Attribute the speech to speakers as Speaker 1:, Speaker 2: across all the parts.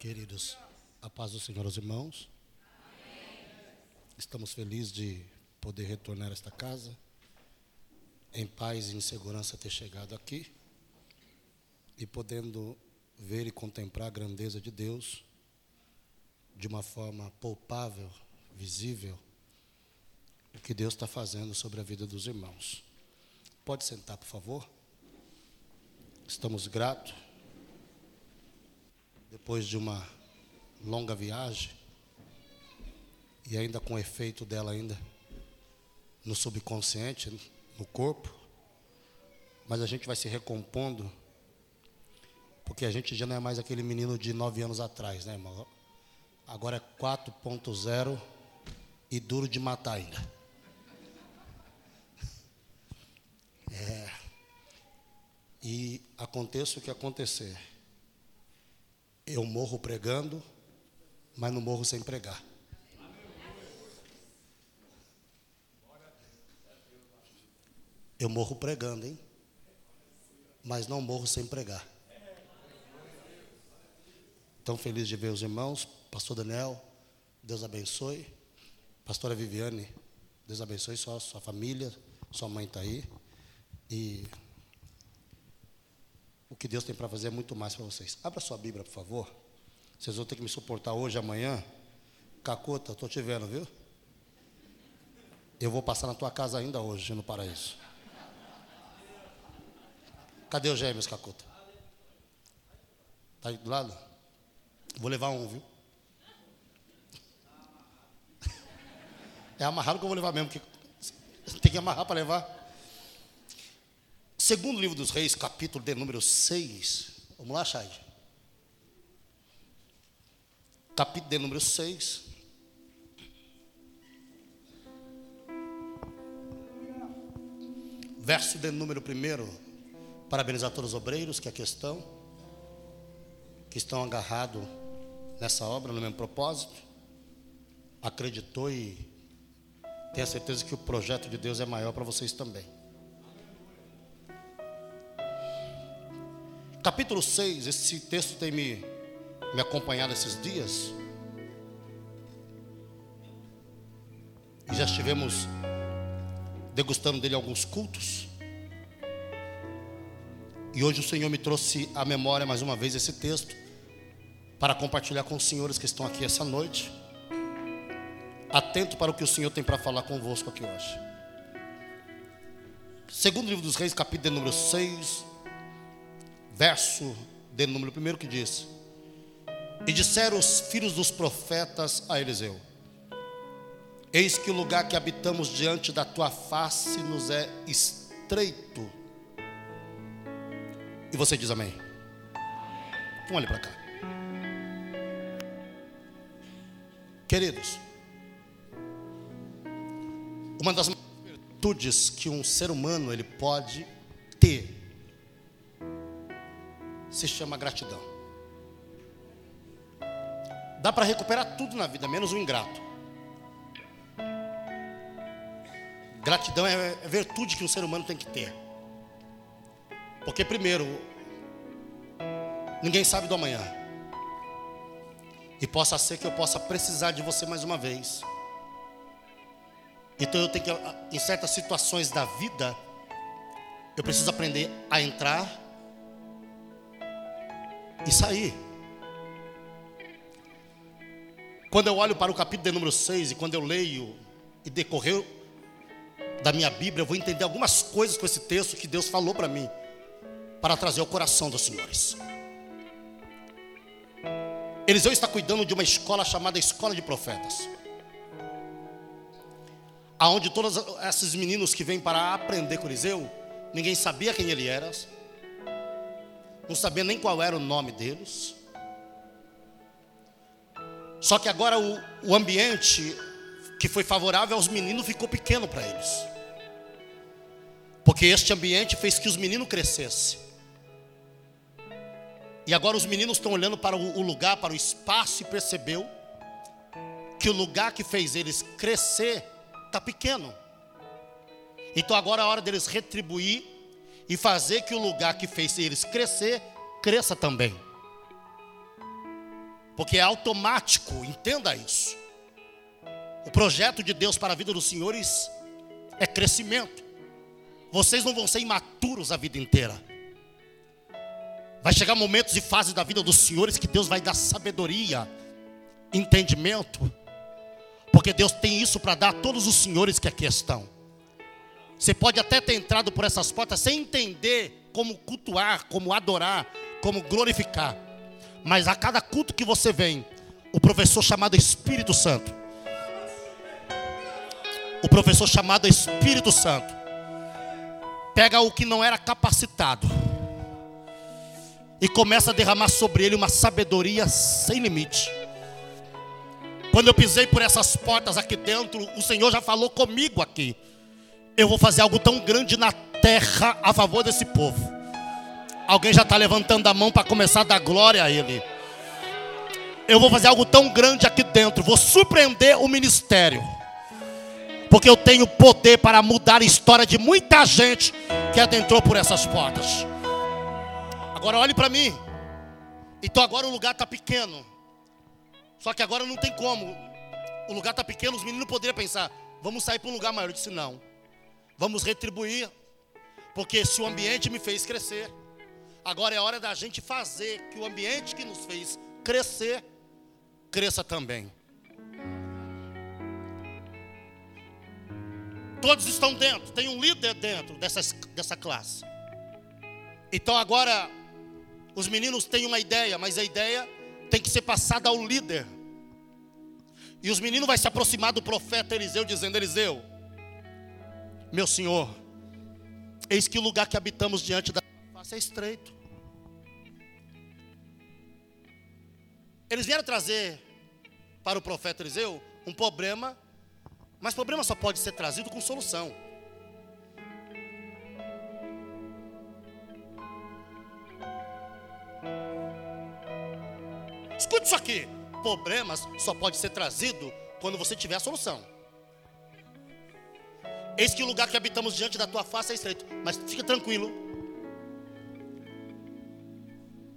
Speaker 1: Queridos, a paz do Senhor aos irmãos. Estamos felizes de poder retornar a esta casa, em paz e em segurança ter chegado aqui e podendo ver e contemplar a grandeza de Deus de uma forma palpável, visível, o que Deus está fazendo sobre a vida dos irmãos. Pode sentar, por favor. Estamos gratos depois de uma longa viagem e ainda com o efeito dela ainda no subconsciente, no corpo, mas a gente vai se recompondo, porque a gente já não é mais aquele menino de nove anos atrás, né, irmão? Agora é 4.0 e duro de matar ainda. É, e aconteça o que acontecer eu morro pregando, mas não morro sem pregar. Eu morro pregando, hein? Mas não morro sem pregar. Tão feliz de ver os irmãos. Pastor Daniel, Deus abençoe. Pastora Viviane, Deus abençoe sua, sua família. Sua mãe está aí. E o que Deus tem para fazer é muito mais para vocês. Abra sua Bíblia, por favor. Vocês vão ter que me suportar hoje, amanhã. Cacota, estou te vendo, viu? Eu vou passar na tua casa ainda hoje, no paraíso. Cadê os gêmeos, Cacota? Está aí do lado? Vou levar um, viu? É amarrado que eu vou levar mesmo, que tem que amarrar para levar. Segundo livro dos Reis, capítulo de número 6. Vamos lá, Chay. Capítulo de número 6. Verso de número 1. Parabenizar todos os obreiros que aqui estão, que estão agarrados nessa obra, no mesmo propósito. Acreditou e tenha certeza que o projeto de Deus é maior para vocês também. Capítulo 6, esse texto tem me, me acompanhado esses dias. E já estivemos degustando dele alguns cultos. E hoje o Senhor me trouxe à memória mais uma vez esse texto para compartilhar com os senhores que estão aqui essa noite. Atento para o que o Senhor tem para falar convosco aqui hoje. Segundo livro dos Reis, capítulo número 6, verso de número primeiro que diz: E disseram os filhos dos profetas a Eliseu: Eis que o lugar que habitamos diante da tua face nos é estreito. E você diz amém? Então olhe para cá. Queridos, uma das virtudes que um ser humano ele pode ter se chama gratidão. Dá para recuperar tudo na vida, menos o ingrato. Gratidão é a virtude que um ser humano tem que ter. Porque, primeiro, ninguém sabe do amanhã. E possa ser que eu possa precisar de você mais uma vez. Então eu tenho que, em certas situações da vida, eu preciso aprender a entrar e sair. Quando eu olho para o capítulo de número 6 e quando eu leio e decorrer da minha Bíblia, eu vou entender algumas coisas com esse texto que Deus falou para mim, para trazer ao coração dos senhores. Eliseu está cuidando de uma escola chamada Escola de Profetas. Aonde todos esses meninos que vêm para aprender com Eliseu, ninguém sabia quem ele era, não sabia nem qual era o nome deles. Só que agora o, o ambiente que foi favorável aos meninos ficou pequeno para eles. Porque este ambiente fez que os meninos crescessem. E agora os meninos estão olhando para o lugar, para o espaço e percebeu que o lugar que fez eles crescer está pequeno. Então agora é a hora deles retribuir e fazer que o lugar que fez eles crescer, cresça também. Porque é automático, entenda isso. O projeto de Deus para a vida dos senhores é crescimento. Vocês não vão ser imaturos a vida inteira. Vai chegar momentos e fases da vida dos senhores que Deus vai dar sabedoria, entendimento, porque Deus tem isso para dar a todos os senhores que aqui estão. Você pode até ter entrado por essas portas sem entender como cultuar, como adorar, como glorificar. Mas a cada culto que você vem, o professor chamado Espírito Santo, o professor chamado Espírito Santo, pega o que não era capacitado e começa a derramar sobre ele uma sabedoria sem limite. Quando eu pisei por essas portas aqui dentro, o Senhor já falou comigo aqui. Eu vou fazer algo tão grande na terra a favor desse povo. Alguém já está levantando a mão para começar a dar glória a Ele. Eu vou fazer algo tão grande aqui dentro. Vou surpreender o ministério. Porque eu tenho poder para mudar a história de muita gente que adentrou por essas portas. Agora olhe para mim. Então agora o lugar está pequeno. Só que agora não tem como. O lugar está pequeno, os meninos poderiam pensar, vamos sair para um lugar maior. Eu disse, não. Vamos retribuir. Porque se o ambiente me fez crescer, agora é hora da gente fazer que o ambiente que nos fez crescer, cresça também. Todos estão dentro, tem um líder dentro dessa, dessa classe. Então agora os meninos têm uma ideia, mas a ideia tem que ser passada ao líder. E os meninos vão se aproximar do profeta Eliseu, dizendo: Eliseu, meu senhor, eis que o lugar que habitamos diante da face é estreito. Eles vieram trazer para o profeta Eliseu um problema, mas problema só pode ser trazido com solução. Escute isso aqui. Problemas só pode ser trazido quando você tiver a solução. Eis que o lugar que habitamos diante da tua face é estreito. Mas fica tranquilo.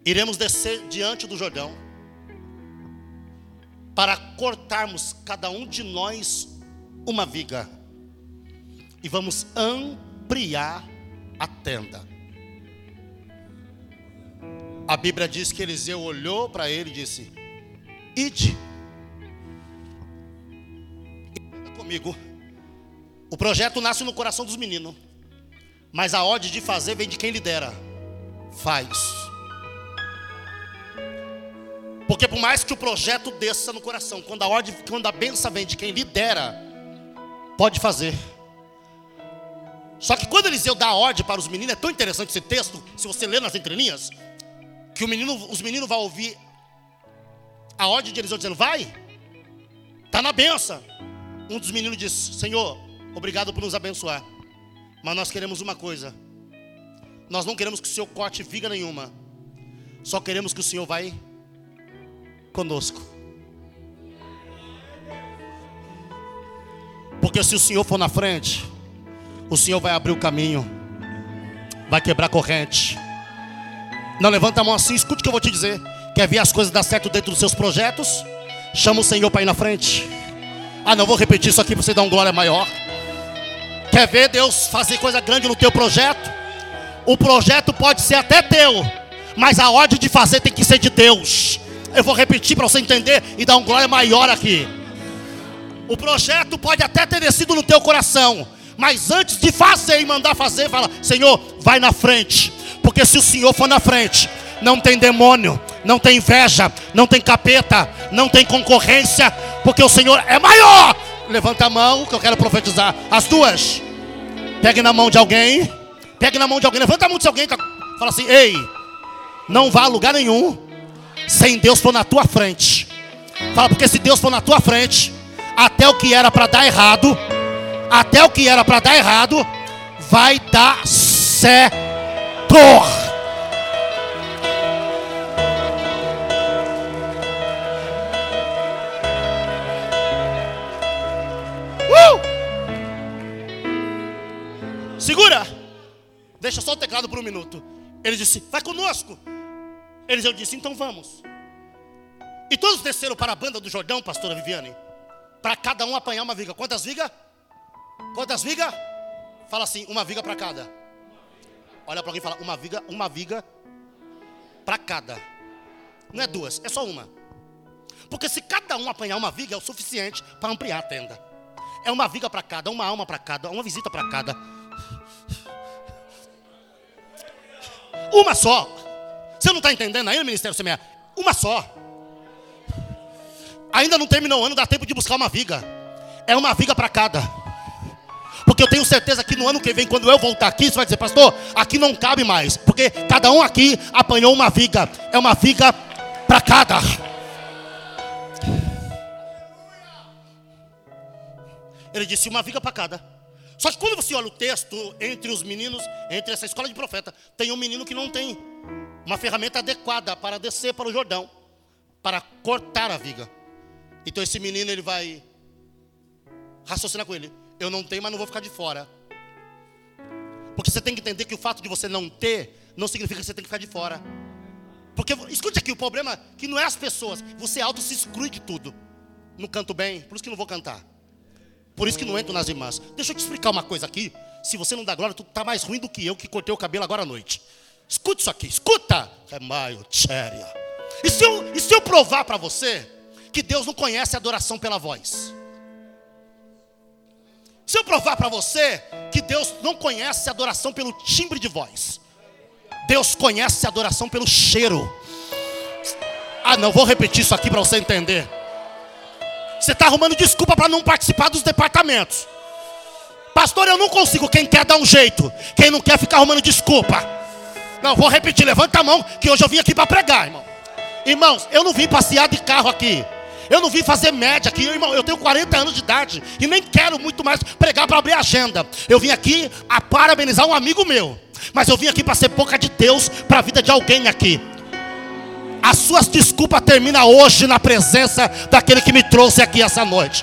Speaker 1: Iremos descer diante do Jordão para cortarmos cada um de nós uma viga e vamos ampliar a tenda. A Bíblia diz que Eliseu olhou para ele e disse: Ide. comigo. O projeto nasce no coração dos meninos, mas a ordem de fazer vem de quem lidera. Faz. Porque por mais que o projeto desça no coração, quando a ordem, quando a benção vem de quem lidera, pode fazer. Só que quando Eliseu dá a ordem para os meninos, é tão interessante esse texto, se você ler nas entrelinhas, que menino, os meninos vão ouvir a ordem de Eliseu dizendo: Vai, está na benção. Um dos meninos disse: Senhor, obrigado por nos abençoar, mas nós queremos uma coisa. Nós não queremos que o Senhor corte viga nenhuma, só queremos que o Senhor vai conosco. Porque se o Senhor for na frente, o Senhor vai abrir o caminho, vai quebrar corrente não levanta a mão assim, escute o que eu vou te dizer. Quer ver as coisas dar certo dentro dos seus projetos? Chama o Senhor para ir na frente. Ah, não vou repetir isso aqui para você dar um glória maior. Quer ver Deus fazer coisa grande no teu projeto? O projeto pode ser até teu, mas a ordem de fazer tem que ser de Deus. Eu vou repetir para você entender e dar um glória maior aqui. O projeto pode até ter descido no teu coração, mas antes de fazer e mandar fazer, fala: Senhor, vai na frente. Porque se o Senhor for na frente, não tem demônio, não tem inveja, não tem capeta, não tem concorrência, porque o Senhor é maior. Levanta a mão que eu quero profetizar. As duas. Pegue na mão de alguém. Pegue na mão de alguém. Levanta a mão de alguém. Fala assim: Ei, não vá a lugar nenhum sem Deus for na tua frente. Fala, porque se Deus for na tua frente, até o que era para dar errado, até o que era para dar errado, vai dar certo teclado por um minuto. Ele disse: Vai conosco. Eliseu disse: Então vamos. E todos desceram para a banda do Jordão, pastora Viviane. Para cada um apanhar uma viga. Quantas vigas? Quantas vigas? Fala assim, uma viga para cada. Olha para alguém e fala, uma viga, uma viga para cada. Não é duas, é só uma. Porque se cada um apanhar uma viga é o suficiente para ampliar a tenda. É uma viga para cada, uma alma para cada, uma visita para cada. Uma só. Você não está entendendo ainda, Ministério Semear? Uma só. Ainda não terminou o ano, dá tempo de buscar uma viga. É uma viga para cada. Porque eu tenho certeza que no ano que vem, quando eu voltar aqui, você vai dizer, pastor, aqui não cabe mais. Porque cada um aqui apanhou uma viga. É uma viga para cada. Ele disse uma viga para cada. Só que quando você olha o texto, entre os meninos, entre essa escola de profeta, tem um menino que não tem uma ferramenta adequada para descer para o Jordão, para cortar a viga. Então esse menino ele vai raciocinar com ele. Eu não tenho, mas não vou ficar de fora. Porque você tem que entender que o fato de você não ter não significa que você tem que ficar de fora. Porque escute aqui, o problema é que não é as pessoas, você auto se exclui de tudo. Não canto bem, por isso que não vou cantar. Por isso que não entro nas irmãs. Deixa eu te explicar uma coisa aqui. Se você não dá glória, tu tá mais ruim do que eu que cortei o cabelo agora à noite. Escuta isso aqui, escuta. É maio, séria. E se eu, e se eu provar para você que Deus não conhece a adoração pela voz? Se eu provar para você que Deus não conhece a adoração pelo timbre de voz, Deus conhece a adoração pelo cheiro. Ah, não, vou repetir isso aqui para você entender. Você está arrumando desculpa para não participar dos departamentos. Pastor, eu não consigo. Quem quer dar um jeito, quem não quer ficar arrumando desculpa. Não, vou repetir. Levanta a mão, que hoje eu vim aqui para pregar, irmão. Irmãos, eu não vim passear de carro aqui. Eu não vim fazer média aqui, irmão. Eu tenho 40 anos de idade e nem quero muito mais pregar para abrir agenda. Eu vim aqui a parabenizar um amigo meu. Mas eu vim aqui para ser boca de Deus para a vida de alguém aqui. As suas desculpas terminam hoje na presença daquele que me trouxe aqui essa noite.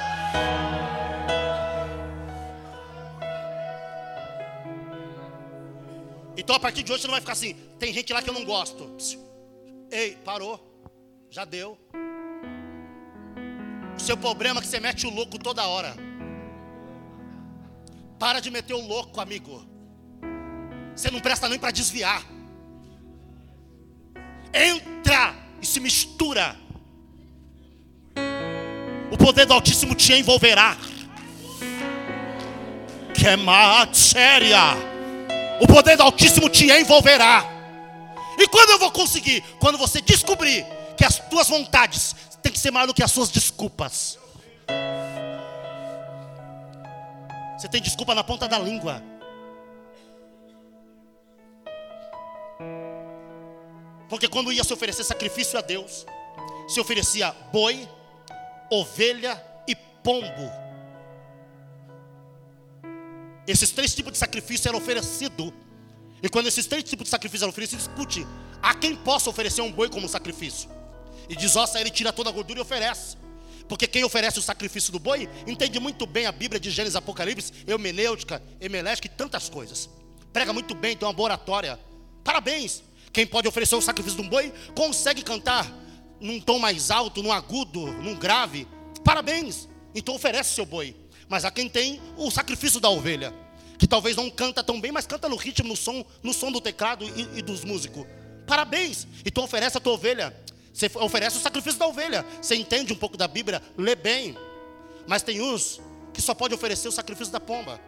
Speaker 1: Então a partir de hoje você não vai ficar assim. Tem gente lá que eu não gosto. Ei, parou. Já deu. O seu problema é que você mete o louco toda hora. Para de meter o louco, amigo. Você não presta nem para desviar entra e se mistura. O poder do Altíssimo te envolverá. Que é séria. O poder do Altíssimo te envolverá. E quando eu vou conseguir? Quando você descobrir que as tuas vontades têm que ser maior do que as suas desculpas. Você tem desculpa na ponta da língua. Porque quando ia se oferecer sacrifício a Deus, se oferecia boi, ovelha e pombo. Esses três tipos de sacrifício eram oferecidos. E quando esses três tipos de sacrifício eram oferecidos, discute a quem possa oferecer um boi como sacrifício. E desossa ele, tira toda a gordura e oferece. Porque quem oferece o sacrifício do boi entende muito bem a Bíblia de Gênesis Apocalipse, eumenêutica, emelética e tantas coisas. Prega muito bem, tem uma boa oratória. Parabéns. Quem pode oferecer o sacrifício de um boi consegue cantar num tom mais alto, num agudo, num grave. Parabéns! Então oferece seu boi. Mas há quem tem o sacrifício da ovelha, que talvez não canta tão bem, mas canta no ritmo, no som, no som do teclado e, e dos músicos. Parabéns! Então oferece a tua ovelha. Você oferece o sacrifício da ovelha. Você entende um pouco da Bíblia, lê bem. Mas tem uns que só pode oferecer o sacrifício da pomba.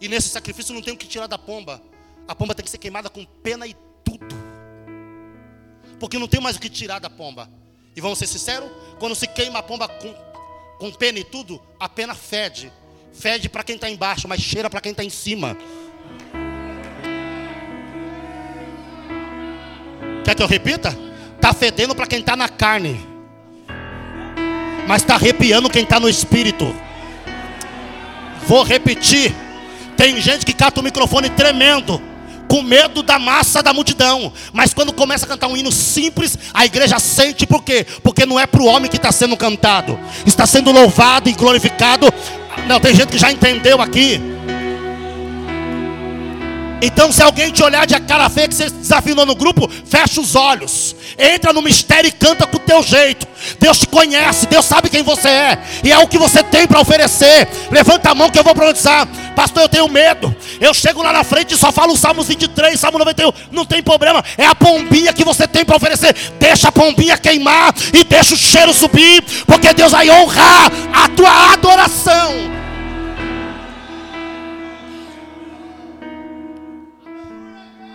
Speaker 1: E nesse sacrifício não tem o que tirar da pomba. A pomba tem que ser queimada com pena e. Porque não tem mais o que tirar da pomba. E vamos ser sinceros: quando se queima a pomba com, com pena e tudo, a pena fede. Fede para quem está embaixo, mas cheira para quem está em cima. Quer que eu repita? Está fedendo para quem está na carne, mas está arrepiando quem está no espírito. Vou repetir: tem gente que cata o microfone tremendo com medo da massa da multidão. Mas quando começa a cantar um hino simples, a igreja sente por quê? Porque não é para o homem que está sendo cantado, está sendo louvado e glorificado. Não, tem gente que já entendeu aqui. Então, se alguém te olhar de cara feia que você desafinou no grupo, fecha os olhos. Entra no mistério e canta com o teu jeito. Deus te conhece, Deus sabe quem você é. E é o que você tem para oferecer. Levanta a mão que eu vou profetizar. Pastor, eu tenho medo. Eu chego lá na frente e só falo o Salmos 23, Salmo 91. Não tem problema. É a pombinha que você tem para oferecer. Deixa a pombinha queimar e deixa o cheiro subir. Porque Deus vai honrar a tua adoração.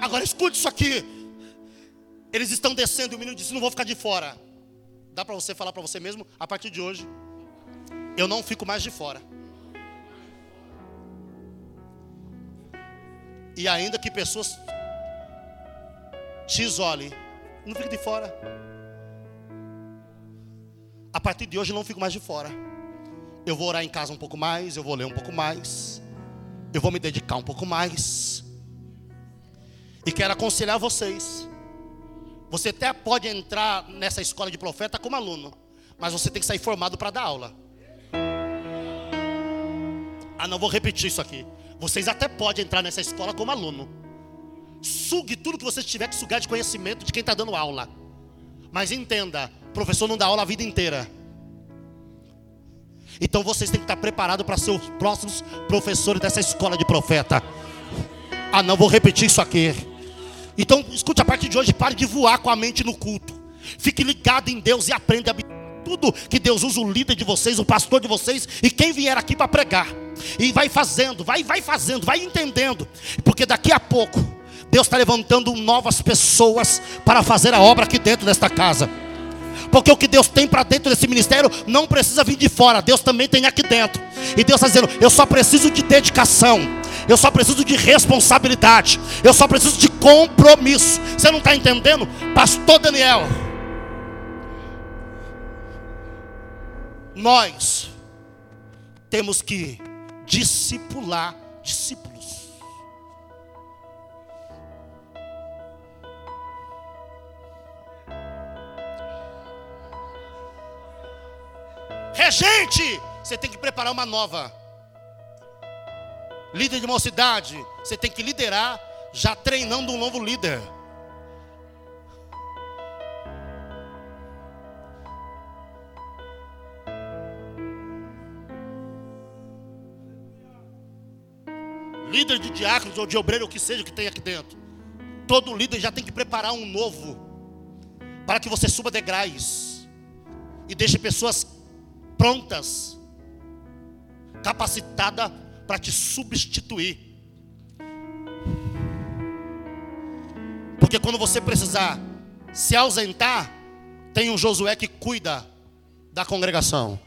Speaker 1: Agora escute isso aqui. Eles estão descendo e o menino disse: Não vou ficar de fora. Dá para você falar para você mesmo, a partir de hoje, eu não fico mais de fora. E ainda que pessoas te isolem, não fique de fora. A partir de hoje eu não fico mais de fora. Eu vou orar em casa um pouco mais, eu vou ler um pouco mais, eu vou me dedicar um pouco mais. E quero aconselhar vocês. Você até pode entrar nessa escola de profeta como aluno, mas você tem que sair formado para dar aula. Ah, não vou repetir isso aqui. Vocês até podem entrar nessa escola como aluno. Sugue tudo que você tiver que sugar de conhecimento de quem está dando aula. Mas entenda, professor não dá aula a vida inteira. Então vocês têm que estar preparados para ser os próximos professores dessa escola de profeta. Ah, não vou repetir isso aqui. Então, escute a partir de hoje, pare de voar com a mente no culto. Fique ligado em Deus e aprenda tudo que Deus usa o líder de vocês, o pastor de vocês e quem vier aqui para pregar. E vai fazendo, vai, vai fazendo, vai entendendo, porque daqui a pouco Deus está levantando novas pessoas para fazer a obra aqui dentro desta casa. Porque o que Deus tem para dentro desse ministério não precisa vir de fora, Deus também tem aqui dentro. E Deus está dizendo: eu só preciso de dedicação, eu só preciso de responsabilidade, eu só preciso de compromisso. Você não está entendendo? Pastor Daniel, nós temos que discipular discípulos. Regente, você tem que preparar uma nova. Líder de mocidade, você tem que liderar já treinando um novo líder. Líder de diáconos ou de obreiro, o que seja que tem aqui dentro. Todo líder já tem que preparar um novo. Para que você suba degraus. E deixe pessoas prontas, capacitada para te substituir. Porque quando você precisar se ausentar, tem um Josué que cuida da congregação.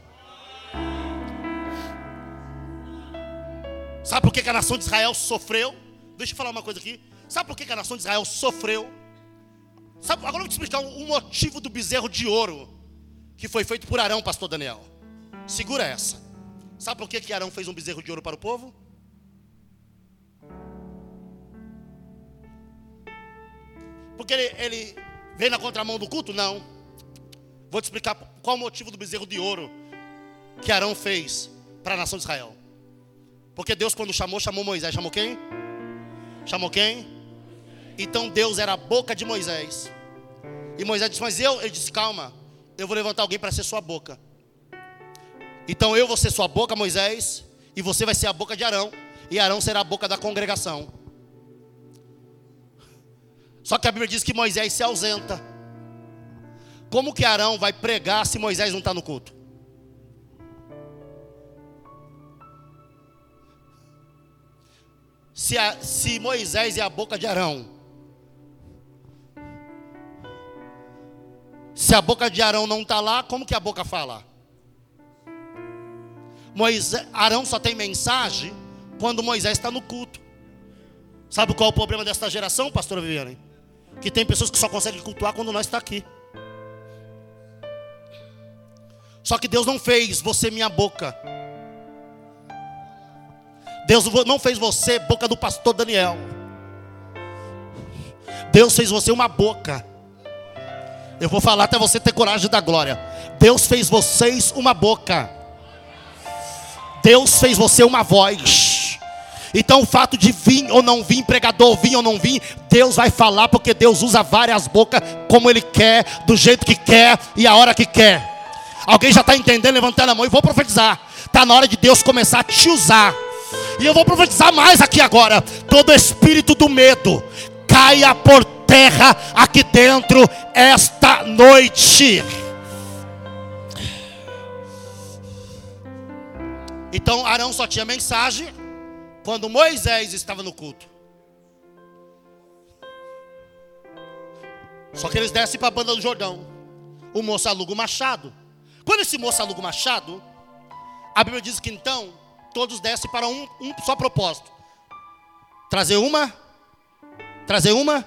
Speaker 1: Sabe por que a nação de Israel sofreu? Deixa eu falar uma coisa aqui. Sabe por que a nação de Israel sofreu? Sabe, agora eu vou te explicar o motivo do bezerro de ouro que foi feito por Arão, pastor Daniel. Segura essa. Sabe por que, que Arão fez um bezerro de ouro para o povo? Porque ele, ele veio na contramão do culto? Não. Vou te explicar qual o motivo do bezerro de ouro que Arão fez para a nação de Israel. Porque Deus, quando chamou, chamou Moisés. Chamou quem? Chamou quem? Então Deus era a boca de Moisés. E Moisés disse: Mas eu, ele disse: Calma, eu vou levantar alguém para ser sua boca. Então eu vou ser sua boca, Moisés, e você vai ser a boca de Arão, e Arão será a boca da congregação. Só que a Bíblia diz que Moisés se ausenta. Como que Arão vai pregar se Moisés não está no culto? Se, a, se Moisés é a boca de Arão, se a boca de Arão não está lá, como que a boca fala? Moisés, Arão só tem mensagem quando Moisés está no culto. Sabe qual é o problema desta geração, pastor Viviane? Que tem pessoas que só conseguem cultuar quando nós está aqui. Só que Deus não fez você minha boca. Deus não fez você boca do pastor Daniel. Deus fez você uma boca. Eu vou falar até você ter coragem da glória. Deus fez vocês uma boca. Deus fez você uma voz. Então o fato de vir ou não vir, pregador vir ou não vir, Deus vai falar porque Deus usa várias bocas como Ele quer, do jeito que quer e a hora que quer. Alguém já está entendendo? Levantando a mão e vou profetizar. Está na hora de Deus começar a te usar. E eu vou profetizar mais aqui agora. Todo espírito do medo caia por terra aqui dentro esta noite. Então Arão só tinha mensagem quando Moisés estava no culto. Só que eles descem para a banda do Jordão. O moço aluga o machado. Quando esse moço aluga o machado, a Bíblia diz que então todos descem para um, um só propósito: trazer uma, trazer uma.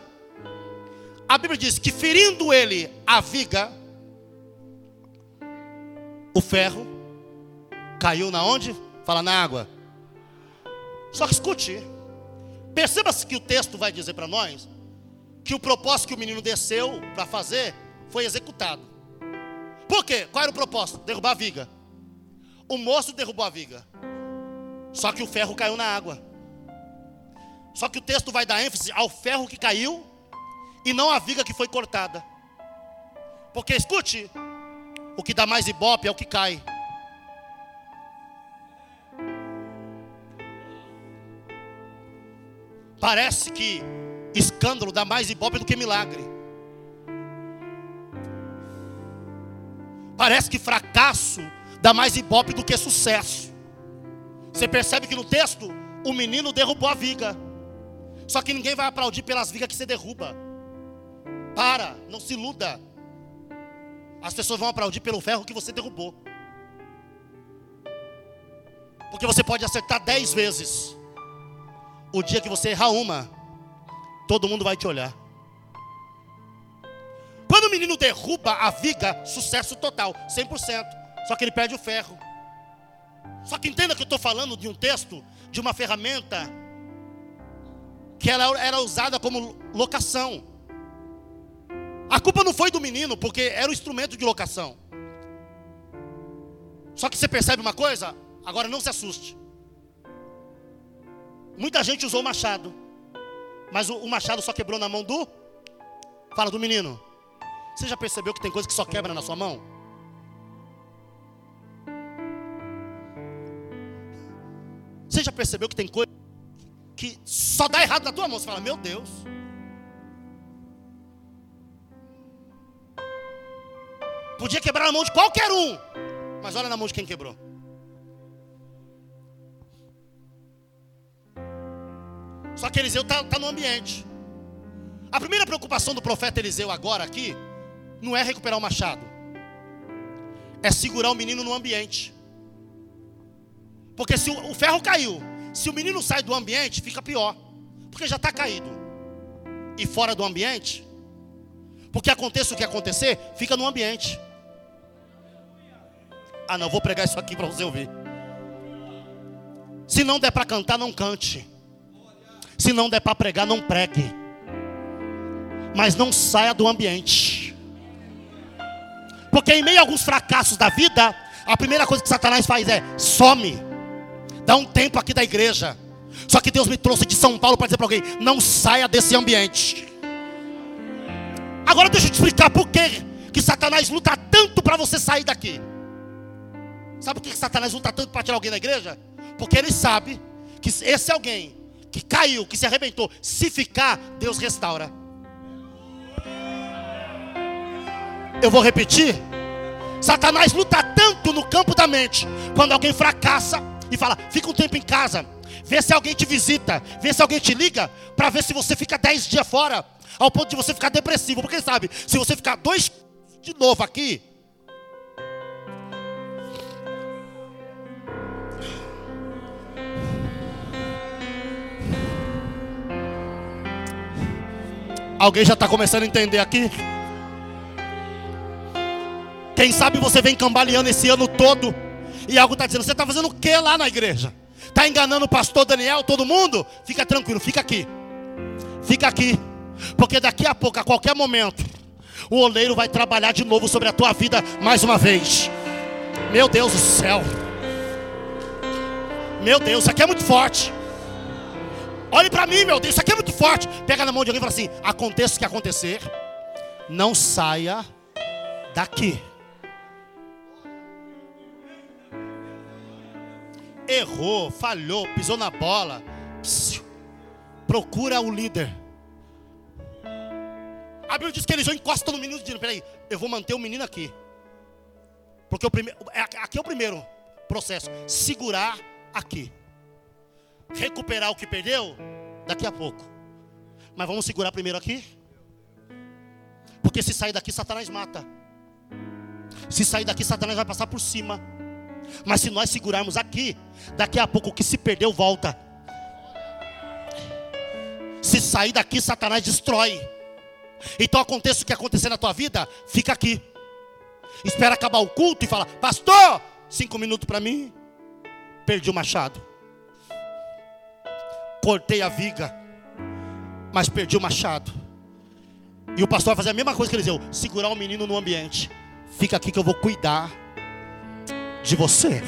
Speaker 1: A Bíblia diz que ferindo ele a viga, o ferro caiu na onde? Fala na água. Só que escute, perceba-se que o texto vai dizer para nós que o propósito que o menino desceu para fazer foi executado. Por quê? Qual era o propósito? Derrubar a viga. O moço derrubou a viga. Só que o ferro caiu na água. Só que o texto vai dar ênfase ao ferro que caiu e não à viga que foi cortada. Porque escute, o que dá mais ibope é o que cai. Parece que escândalo dá mais ibope do que milagre. Parece que fracasso dá mais ibope do que sucesso. Você percebe que no texto o menino derrubou a viga. Só que ninguém vai aplaudir pelas vigas que você derruba. Para, não se iluda. As pessoas vão aplaudir pelo ferro que você derrubou. Porque você pode acertar dez vezes. O dia que você errar uma, todo mundo vai te olhar. Quando o menino derruba a viga, sucesso total, 100%. Só que ele perde o ferro. Só que entenda que eu estou falando de um texto, de uma ferramenta, que ela era usada como locação. A culpa não foi do menino, porque era o instrumento de locação. Só que você percebe uma coisa? Agora não se assuste. Muita gente usou o machado. Mas o, o machado só quebrou na mão do. Fala do menino. Você já percebeu que tem coisa que só quebra na sua mão? Você já percebeu que tem coisa que só dá errado na tua mão? Você fala, meu Deus. Podia quebrar na mão de qualquer um. Mas olha na mão de quem quebrou. Só que Eliseu está tá no ambiente. A primeira preocupação do profeta Eliseu agora aqui não é recuperar o machado, é segurar o menino no ambiente. Porque se o, o ferro caiu, se o menino sai do ambiente, fica pior, porque já está caído. E fora do ambiente, porque aconteça o que acontecer, fica no ambiente. Ah, não, vou pregar isso aqui para você ouvir. Se não der para cantar, não cante. Se não der para pregar, não pregue. Mas não saia do ambiente. Porque em meio a alguns fracassos da vida, a primeira coisa que Satanás faz é some. Dá um tempo aqui da igreja. Só que Deus me trouxe de São Paulo para dizer para alguém: não saia desse ambiente. Agora deixa eu te explicar por que, que Satanás luta tanto para você sair daqui. Sabe por que Satanás luta tanto para tirar alguém da igreja? Porque ele sabe que esse alguém que caiu, que se arrebentou, se ficar, Deus restaura. Eu vou repetir. Satanás luta tanto no campo da mente. Quando alguém fracassa e fala, fica um tempo em casa, vê se alguém te visita, vê se alguém te liga, para ver se você fica dez dias fora, ao ponto de você ficar depressivo. Porque sabe, se você ficar dois de novo aqui, Alguém já está começando a entender aqui? Quem sabe você vem cambaleando esse ano todo e algo está dizendo: você está fazendo o que lá na igreja? Está enganando o pastor Daniel, todo mundo? Fica tranquilo, fica aqui. Fica aqui. Porque daqui a pouco, a qualquer momento, o oleiro vai trabalhar de novo sobre a tua vida mais uma vez. Meu Deus do céu. Meu Deus, isso aqui é muito forte. Olhe para mim, meu Deus, isso aqui é muito forte. Pega na mão de alguém e fala assim: aconteça o que acontecer, não saia daqui. Errou, falhou, pisou na bola. Psiu, procura o líder. A Bíblia diz que eles encosta no menino dizendo: peraí, eu vou manter o menino aqui. Porque o primeiro, é, aqui é o primeiro processo: segurar aqui. Recuperar o que perdeu daqui a pouco. Mas vamos segurar primeiro aqui. Porque se sair daqui, Satanás mata. Se sair daqui, Satanás vai passar por cima. Mas se nós segurarmos aqui, daqui a pouco o que se perdeu volta. Se sair daqui, Satanás destrói. Então aconteça o que acontecer na tua vida, fica aqui. Espera acabar o culto e fala, pastor, cinco minutos para mim. Perdi o machado. Cortei a viga, mas perdi o machado. E o pastor vai fazer a mesma coisa que ele dizia: segurar o menino no ambiente. Fica aqui que eu vou cuidar de você.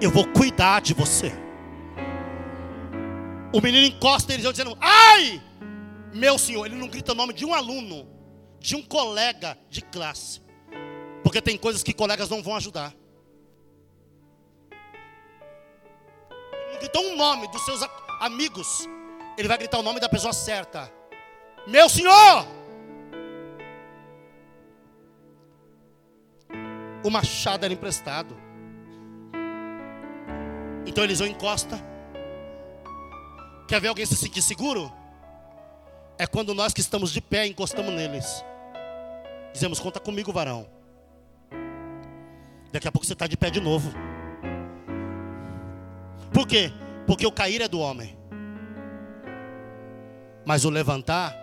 Speaker 1: Eu vou cuidar de você. O menino encosta ele dizendo: Ai, meu senhor. Ele não grita o nome de um aluno, de um colega de classe. Porque tem coisas que colegas não vão ajudar. Gritou um nome dos seus amigos. Ele vai gritar o nome da pessoa certa. Meu senhor! O machado era emprestado. Então Eliseu encosta. Quer ver alguém se sentir seguro? É quando nós que estamos de pé encostamos neles. Dizemos, conta comigo, varão. Daqui a pouco você está de pé de novo. Por quê? Porque o cair é do homem. Mas o levantar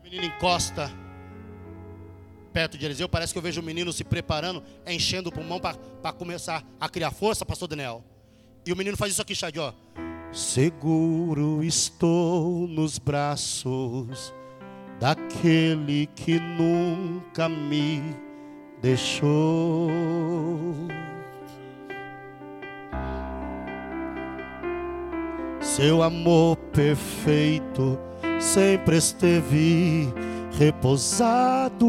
Speaker 1: O menino encosta perto de Eliseu, parece que eu vejo o menino se preparando, enchendo o pulmão para começar a criar força, pastor Daniel. E o menino faz isso aqui, Xad, ó. Seguro estou nos braços daquele que nunca me deixou. Seu amor perfeito sempre esteve repousado.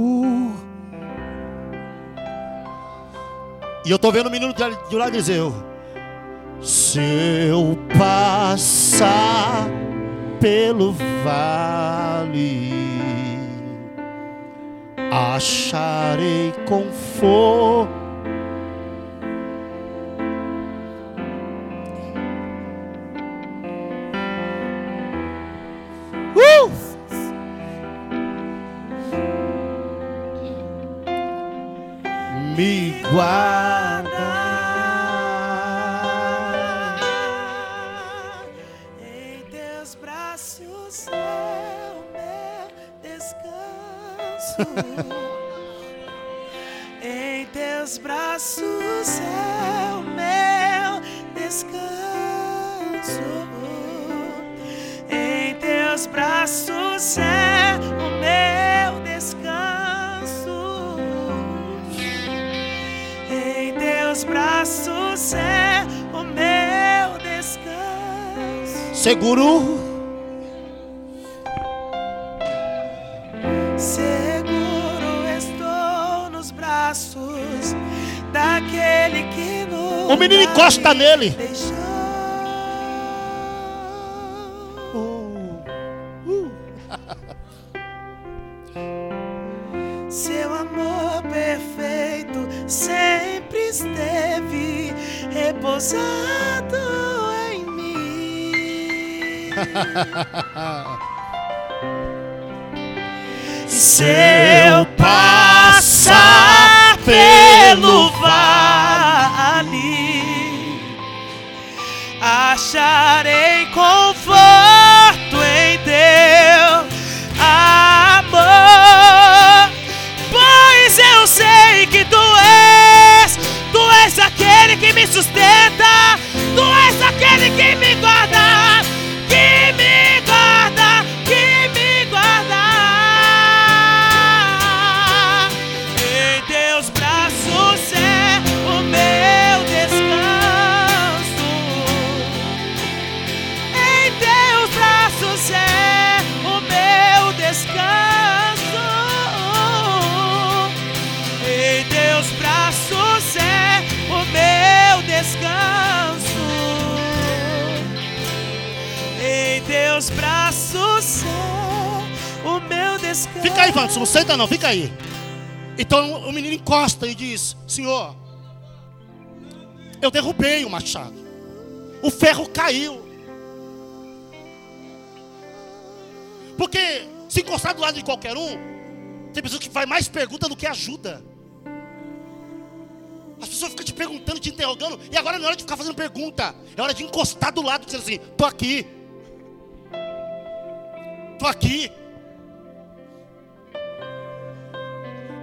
Speaker 1: E eu estou vendo o menino de lá dizer: Se eu passar pelo vale, acharei conforto Seguro.
Speaker 2: Seguro estou nos braços daquele que nos.
Speaker 1: O menino encosta nele.
Speaker 2: Deixou. teus braços é o meu descanso. Em teus braços é o meu descanso.
Speaker 1: Fica aí, Vanderson, não senta tá não, fica aí. Então o menino encosta e diz: Senhor, eu derrubei o machado, o ferro caiu. Porque se encostar do lado de qualquer um, tem pessoas que faz mais pergunta do que ajuda. As pessoas ficam te perguntando, te interrogando, e agora não é hora de ficar fazendo pergunta, é hora de encostar do lado, dizendo assim: tô aqui, tô aqui.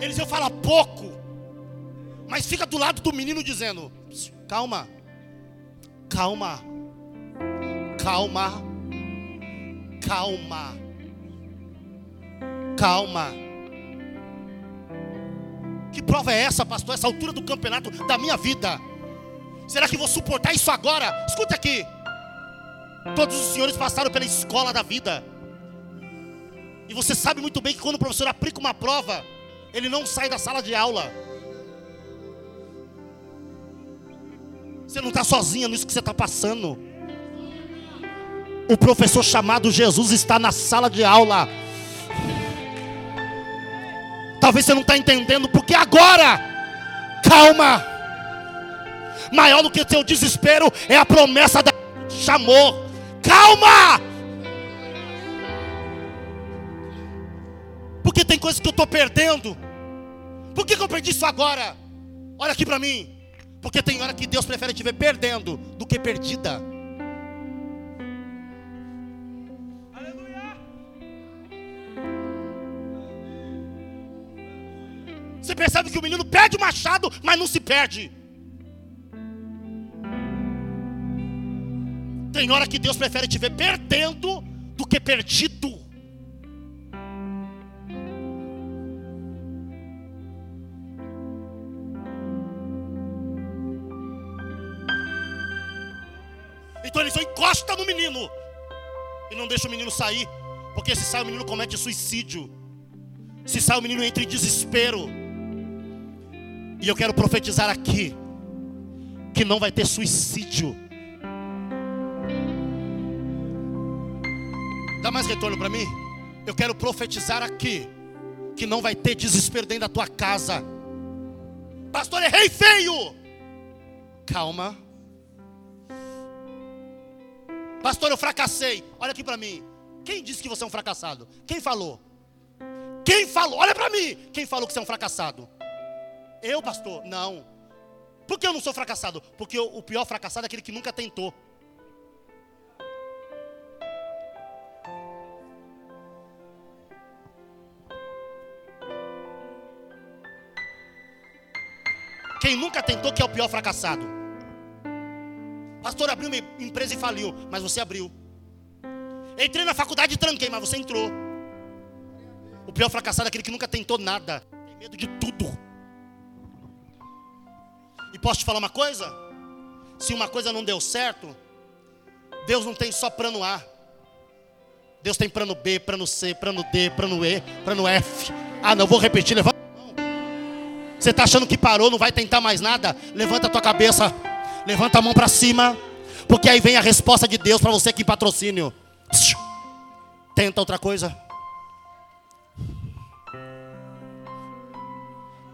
Speaker 1: Eliseu fala pouco, mas fica do lado do menino dizendo: calma, calma, calma, calma, calma. Que prova é essa, pastor? Essa altura do campeonato da minha vida. Será que vou suportar isso agora? Escuta aqui. Todos os senhores passaram pela escola da vida. E você sabe muito bem que quando o professor aplica uma prova, ele não sai da sala de aula. Você não está sozinha nisso que você está passando. O professor chamado Jesus está na sala de aula. Talvez você não está entendendo, porque agora, calma. Maior do que o teu desespero é a promessa da chamou. Calma! Porque tem coisas que eu estou perdendo. Por que, que eu perdi isso agora? Olha aqui para mim. Porque tem hora que Deus prefere te ver perdendo do que perdida. Você percebe que o menino perde o machado, mas não se perde. Tem hora que Deus prefere te ver perdendo do que perdido. Então ele só encosta no menino e não deixa o menino sair, porque se sai o menino comete suicídio. Se sai o menino entra em desespero. E eu quero profetizar aqui que não vai ter suicídio. Dá mais retorno para mim? Eu quero profetizar aqui que não vai ter desespero dentro da tua casa. Pastor, errei feio. Calma. Pastor, eu fracassei. Olha aqui para mim. Quem disse que você é um fracassado? Quem falou? Quem falou? Olha para mim. Quem falou que você é um fracassado? Eu, pastor? Não. Por que eu não sou fracassado? Porque o pior fracassado é aquele que nunca tentou. Quem nunca tentou que é o pior fracassado. Pastor, abriu uma empresa e faliu, mas você abriu. Entrei na faculdade e tranquei, mas você entrou. O pior fracassado é aquele que nunca tentou nada. Tem medo de tudo. E posso te falar uma coisa? Se uma coisa não deu certo, Deus não tem só plano A. Deus tem plano B, plano C, plano D, plano E, plano F. Ah, não, vou repetir, levanta. Você está achando que parou, não vai tentar mais nada? Levanta a tua cabeça, levanta a mão para cima, porque aí vem a resposta de Deus para você que patrocínio. Tenta outra coisa.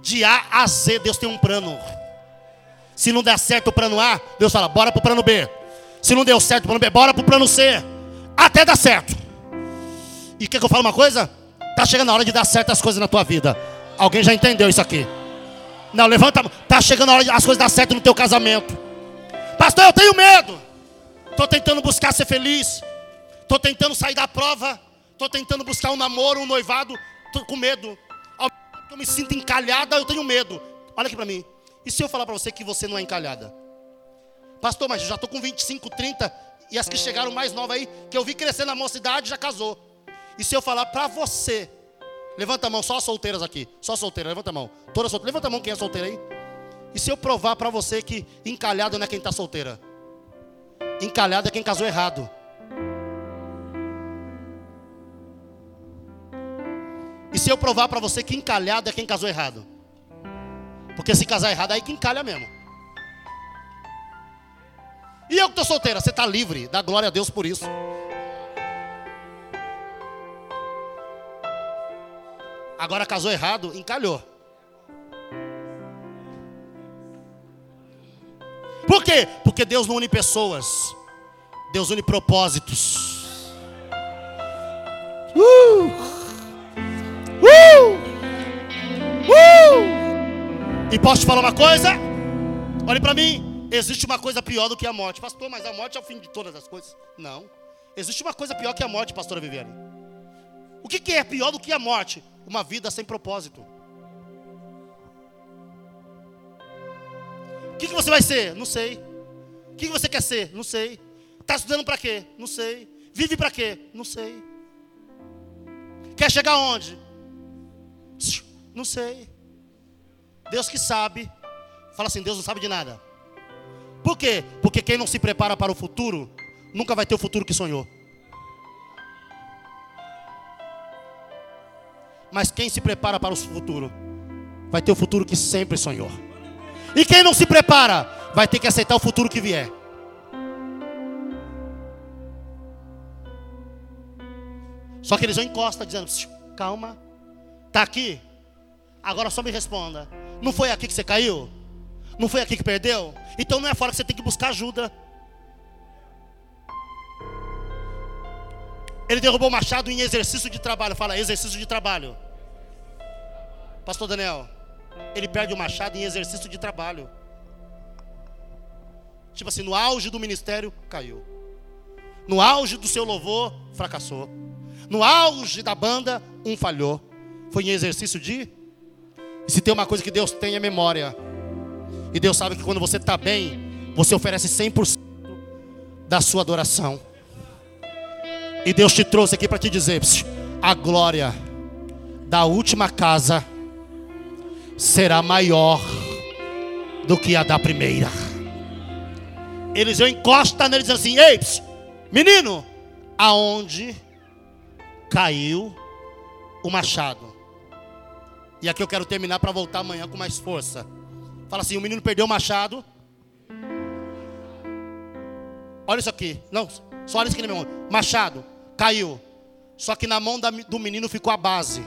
Speaker 1: De A a Z, Deus tem um plano. Se não der certo o plano A, Deus fala, bora pro plano B. Se não deu certo o plano B, bora pro plano C. Até dar certo. E quer que eu fale uma coisa? Tá chegando a hora de dar certo as coisas na tua vida. Alguém já entendeu isso aqui? Não, levanta. Tá chegando a hora de as coisas dar certo no teu casamento. Pastor, eu tenho medo. Tô tentando buscar ser feliz. Tô tentando sair da prova. Tô tentando buscar um namoro, um noivado. Tô com medo. Eu me sinto encalhada, eu tenho medo. Olha aqui para mim. E se eu falar para você que você não é encalhada? Pastor, mas eu já estou com 25, 30 e as que chegaram mais novas aí, que eu vi crescer na mocidade, já casou. E se eu falar para você, levanta a mão, só as solteiras aqui, só solteira, levanta a mão. Toda solteira, levanta a mão quem é solteira aí. E se eu provar para você que encalhado não é quem está solteira? Encalhado é quem casou errado. E se eu provar para você que encalhado é quem casou errado? Porque se casar errado, aí que encalha mesmo. E eu que estou solteira, você está livre. Dá glória a Deus por isso. Agora casou errado, encalhou. Por quê? Porque Deus não une pessoas, Deus une propósitos. Uh! E posso te falar uma coisa? Olhe para mim. Existe uma coisa pior do que a morte. Pastor, mas a morte é o fim de todas as coisas. Não. Existe uma coisa pior que a morte, pastora Viviane. O que, que é pior do que a morte? Uma vida sem propósito. O que, que você vai ser? Não sei. O que, que você quer ser? Não sei. Está estudando para quê? Não sei. Vive para quê? Não sei. Quer chegar onde? Não sei. Deus que sabe. Fala assim: Deus não sabe de nada. Por quê? Porque quem não se prepara para o futuro, nunca vai ter o futuro que sonhou. Mas quem se prepara para o futuro, vai ter o futuro que sempre sonhou. E quem não se prepara, vai ter que aceitar o futuro que vier. Só que eles vão encosta dizendo: calma, tá aqui. Agora só me responda. Não foi aqui que você caiu? Não foi aqui que perdeu? Então não é fora que você tem que buscar ajuda. Ele derrubou o machado em exercício de trabalho. Fala, exercício de trabalho. Pastor Daniel, ele perde o machado em exercício de trabalho. Tipo assim, no auge do ministério, caiu. No auge do seu louvor, fracassou. No auge da banda, um falhou. Foi em exercício de. E se tem uma coisa que Deus tem é memória. E Deus sabe que quando você está bem, você oferece 100% da sua adoração. E Deus te trouxe aqui para te dizer: a glória da última casa será maior do que a da primeira. Eliseu encosta nele e assim: Ei, menino, aonde caiu o machado? E aqui eu quero terminar para voltar amanhã com mais força. Fala assim: o menino perdeu o machado. Olha isso aqui. Não, só olha isso aqui no meu mão. Machado caiu. Só que na mão do menino ficou a base.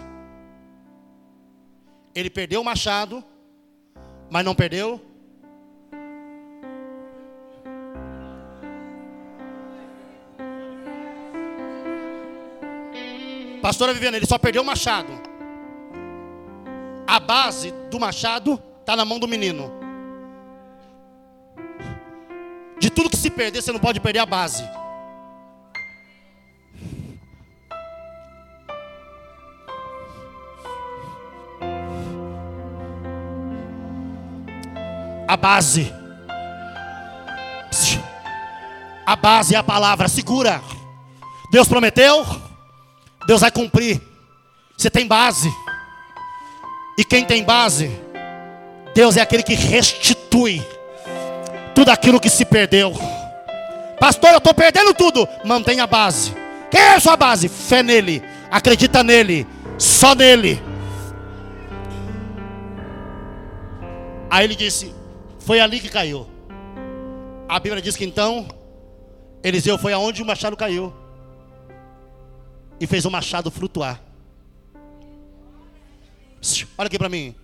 Speaker 1: Ele perdeu o machado, mas não perdeu. Pastora Viviane, ele só perdeu o machado. A base do machado está na mão do menino. De tudo que se perder, você não pode perder a base. A base. A base é a palavra, segura. Deus prometeu, Deus vai cumprir. Você tem base. E quem tem base, Deus é aquele que restitui tudo aquilo que se perdeu. Pastor, eu estou perdendo tudo. Mantenha a base. Quem é a sua base? Fé nele. Acredita nele. Só nele. Aí ele disse: foi ali que caiu. A Bíblia diz que então Eliseu foi aonde o machado caiu e fez o machado flutuar. Olha aqui para mim.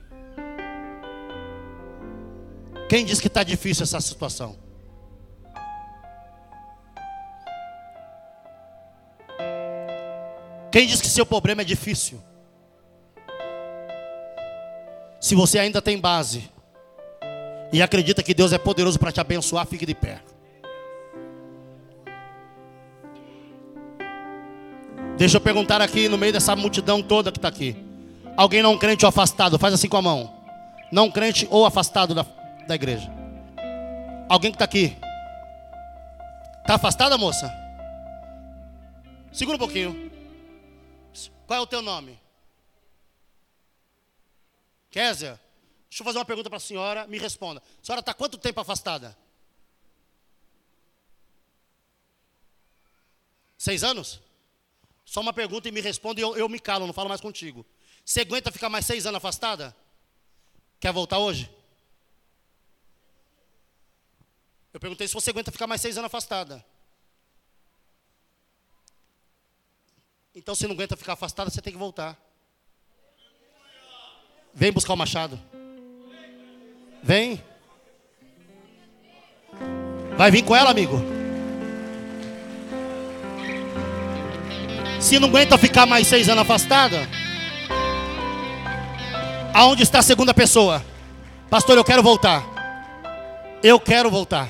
Speaker 1: Quem diz que está difícil essa situação? Quem diz que seu problema é difícil? Se você ainda tem base, e acredita que Deus é poderoso para te abençoar, fique de pé. Deixa eu perguntar aqui no meio dessa multidão toda que está aqui. Alguém não crente ou afastado? Faz assim com a mão. Não crente ou afastado da, da igreja. Alguém que está aqui. Está afastada, moça? Segura um pouquinho. Qual é o teu nome? Kézia? Deixa eu fazer uma pergunta para a senhora, me responda. A senhora está quanto tempo afastada? Seis anos? Só uma pergunta e me responda e eu, eu me calo, não falo mais contigo. Você aguenta ficar mais seis anos afastada? Quer voltar hoje? Eu perguntei se você aguenta ficar mais seis anos afastada. Então, se não aguenta ficar afastada, você tem que voltar. Vem buscar o machado. Vem. Vai vir com ela, amigo. Se não aguenta ficar mais seis anos afastada, aonde está a segunda pessoa? Pastor, eu quero voltar. Eu quero voltar.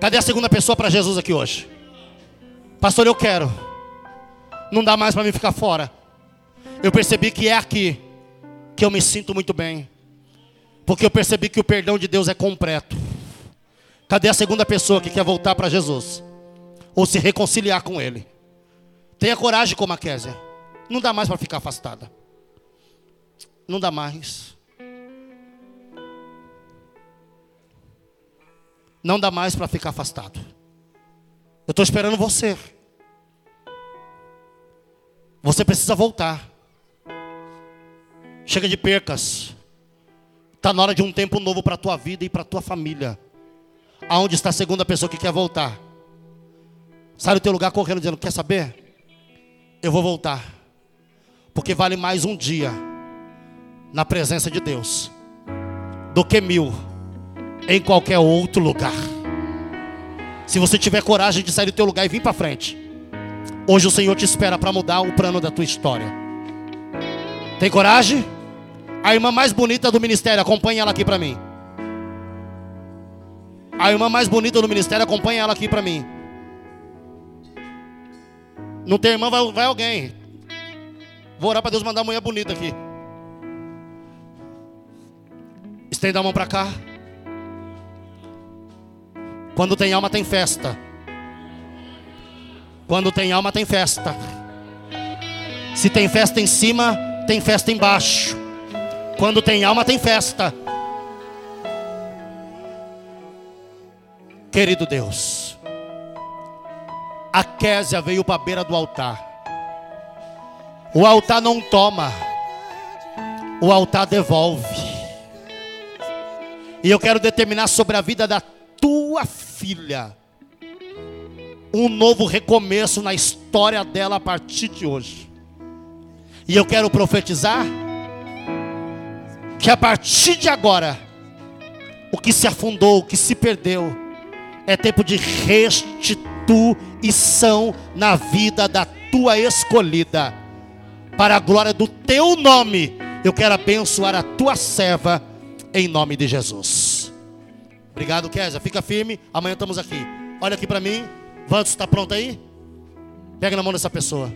Speaker 1: Cadê a segunda pessoa para Jesus aqui hoje? Pastor, eu quero. Não dá mais para mim ficar fora. Eu percebi que é aqui que eu me sinto muito bem. Porque eu percebi que o perdão de Deus é completo. Cadê a segunda pessoa que quer voltar para Jesus? Ou se reconciliar com Ele? Tenha coragem como a Késia. Não dá mais para ficar afastada. Não dá mais. Não dá mais para ficar afastado. Eu estou esperando você. Você precisa voltar. Chega de percas. Está na hora de um tempo novo para a tua vida e para a tua família. Aonde está a segunda pessoa que quer voltar? Sai do teu lugar correndo dizendo: Quer saber? Eu vou voltar. Porque vale mais um dia na presença de Deus do que mil em qualquer outro lugar. Se você tiver coragem de sair do teu lugar e vir para frente, hoje o Senhor te espera para mudar o plano da tua história. Tem coragem? A irmã mais bonita do ministério, acompanha ela aqui para mim. A irmã mais bonita do ministério, acompanha ela aqui para mim. Não tem irmã, vai, vai alguém. Vou orar para Deus mandar uma mulher bonita aqui. Estenda a mão para cá. Quando tem alma, tem festa. Quando tem alma, tem festa. Se tem festa em cima, tem festa embaixo. Quando tem alma, tem festa. Querido Deus, a Késia veio para a beira do altar. O altar não toma, o altar devolve. E eu quero determinar sobre a vida da tua filha um novo recomeço na história dela a partir de hoje. E eu quero profetizar que a partir de agora, o que se afundou, o que se perdeu, é tempo de restituição na vida da tua escolhida. Para a glória do teu nome, eu quero abençoar a tua serva em nome de Jesus. Obrigado, Kézia. Fica firme. Amanhã estamos aqui. Olha aqui para mim. Vantos, está pronto aí? Pega na mão dessa pessoa.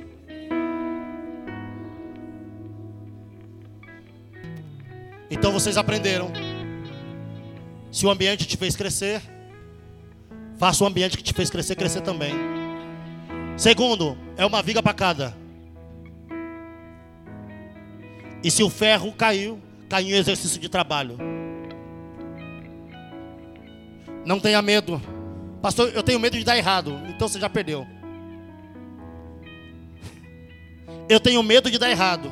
Speaker 1: Então vocês aprenderam. Se o ambiente te fez crescer, Faça o ambiente que te fez crescer, crescer também. Segundo, é uma viga para cada. E se o ferro caiu, caiu em exercício de trabalho. Não tenha medo. Pastor, eu tenho medo de dar errado. Então você já perdeu. Eu tenho medo de dar errado.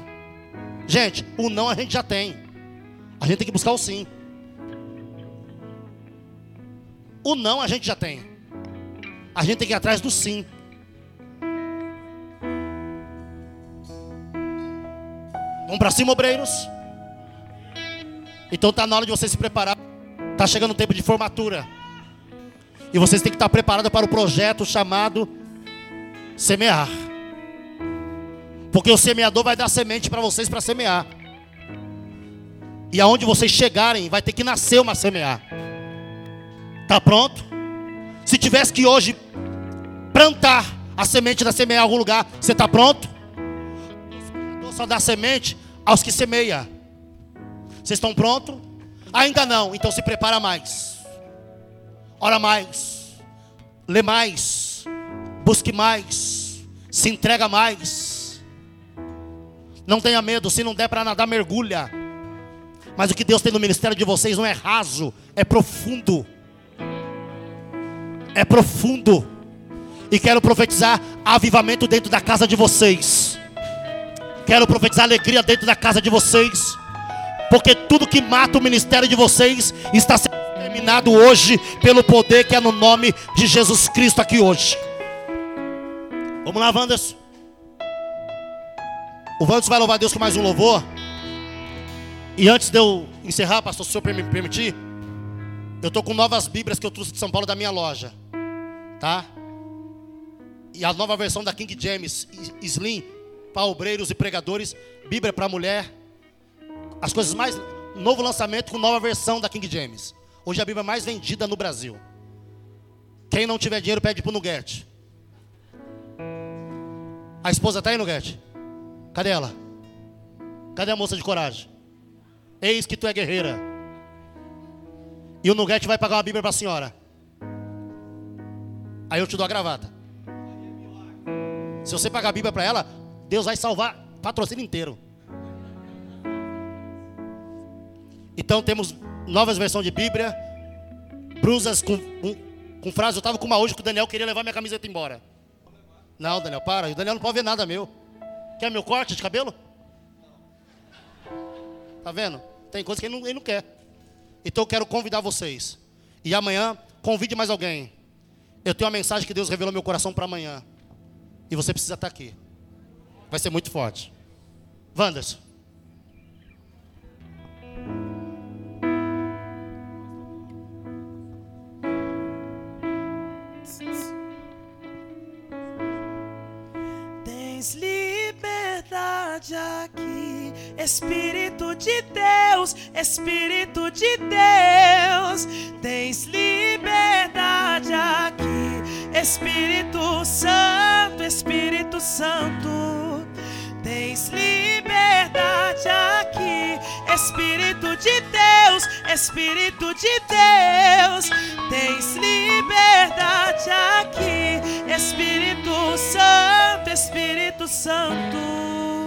Speaker 1: Gente, o não a gente já tem. A gente tem que buscar o sim. O não a gente já tem. A gente tem que ir atrás do sim. Vamos para cima, obreiros. Então está na hora de você se preparar. Está chegando o tempo de formatura. E vocês têm que estar preparados para o projeto chamado semear. Porque o semeador vai dar semente para vocês para semear. E aonde vocês chegarem, vai ter que nascer uma semear. Está pronto? Se tivesse que hoje plantar a semente da semear em algum lugar, você está pronto? Só dá semente aos que semeia. Vocês estão prontos? Ainda não, então se prepara mais. Ora mais. Lê mais. Busque mais. Se entrega mais. Não tenha medo, se não der para nadar, mergulha. Mas o que Deus tem no ministério de vocês não é raso, é profundo é profundo. E quero profetizar avivamento dentro da casa de vocês. Quero profetizar alegria dentro da casa de vocês. Porque tudo que mata o ministério de vocês está sendo terminado hoje pelo poder que é no nome de Jesus Cristo aqui hoje. Vamos lá, Wanderson. O Wanderson vai louvar Deus com mais um louvor. E antes de eu encerrar, pastor, se o senhor me permitir, eu estou com novas Bíblias que eu trouxe de São Paulo da minha loja. Tá? E a nova versão da King James Slim para obreiros e pregadores, Bíblia para mulher. As coisas mais novo lançamento com nova versão da King James. Hoje a Bíblia mais vendida no Brasil. Quem não tiver dinheiro pede pro Nugget. A esposa está aí, Nugget? Cadê ela? Cadê a moça de coragem? Eis que tu é guerreira. E o Nugget vai pagar uma Bíblia para a senhora. Aí eu te dou a gravata. Se você pagar a Bíblia para ela, Deus vai salvar patrocínio inteiro. Então temos novas versões de Bíblia, brusas com, com, com frases. Eu estava com uma hoje que o Daniel queria levar minha camiseta embora. Não, Daniel, para. O Daniel não pode ver nada meu. Quer meu corte de cabelo? Tá vendo? Tem coisa que ele não, ele não quer. Então eu quero convidar vocês. E amanhã, convide mais alguém. Eu tenho uma mensagem que Deus revelou meu coração para amanhã. E você precisa estar aqui. Vai ser muito forte. Wanderson.
Speaker 2: Aqui, Espírito de Deus, Espírito de Deus. Tens liberdade aqui, Espírito Santo, Espírito Santo. Tens liberdade aqui, Espírito de Deus, Espírito de Deus. Tens liberdade aqui, Espírito Santo, Espírito Santo.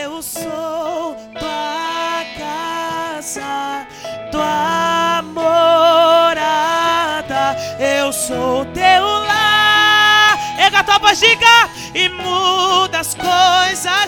Speaker 2: Eu sou tua casa, tua morada. Eu sou teu lar. Ega tua bajiga e muda as coisas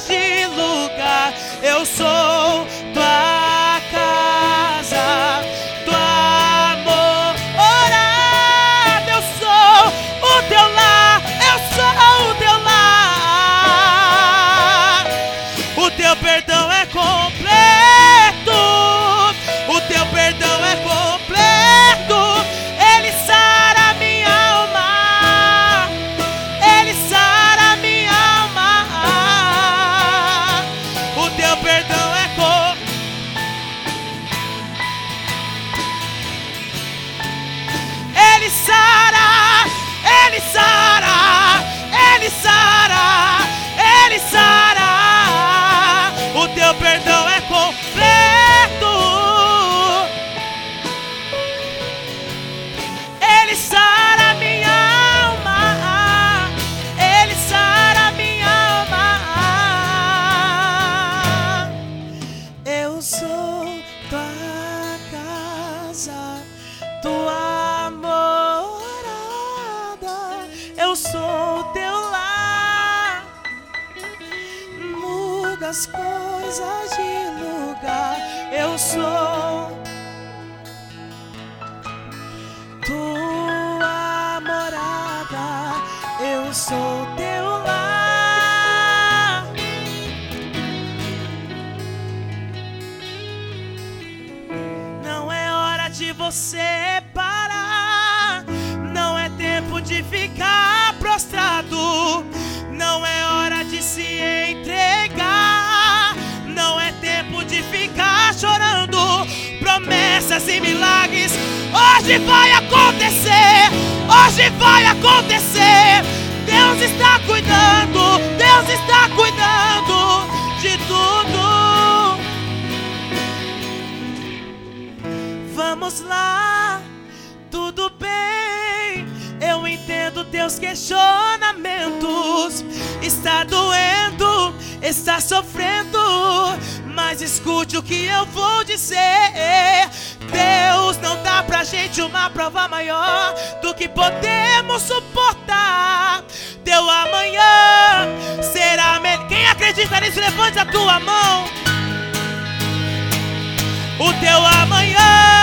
Speaker 2: você parar. Não é tempo de ficar prostrado. Não é hora de se entregar. Não é tempo de ficar chorando. Promessas e milagres hoje vai acontecer. Hoje vai acontecer. Deus está cuidando. Deus está cuidando Vamos lá, tudo bem. Eu entendo teus questionamentos. Está doendo, está sofrendo. Mas escute o que eu vou dizer. Deus não dá pra gente uma prova maior do que podemos suportar. Teu amanhã será melhor. Quem acredita nisso, levante a tua mão. O teu amanhã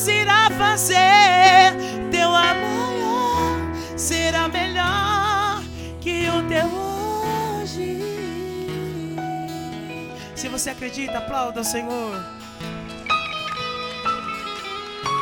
Speaker 2: Deus irá fazer. Teu amanhã será melhor que o teu hoje. Se você acredita, aplauda o Senhor.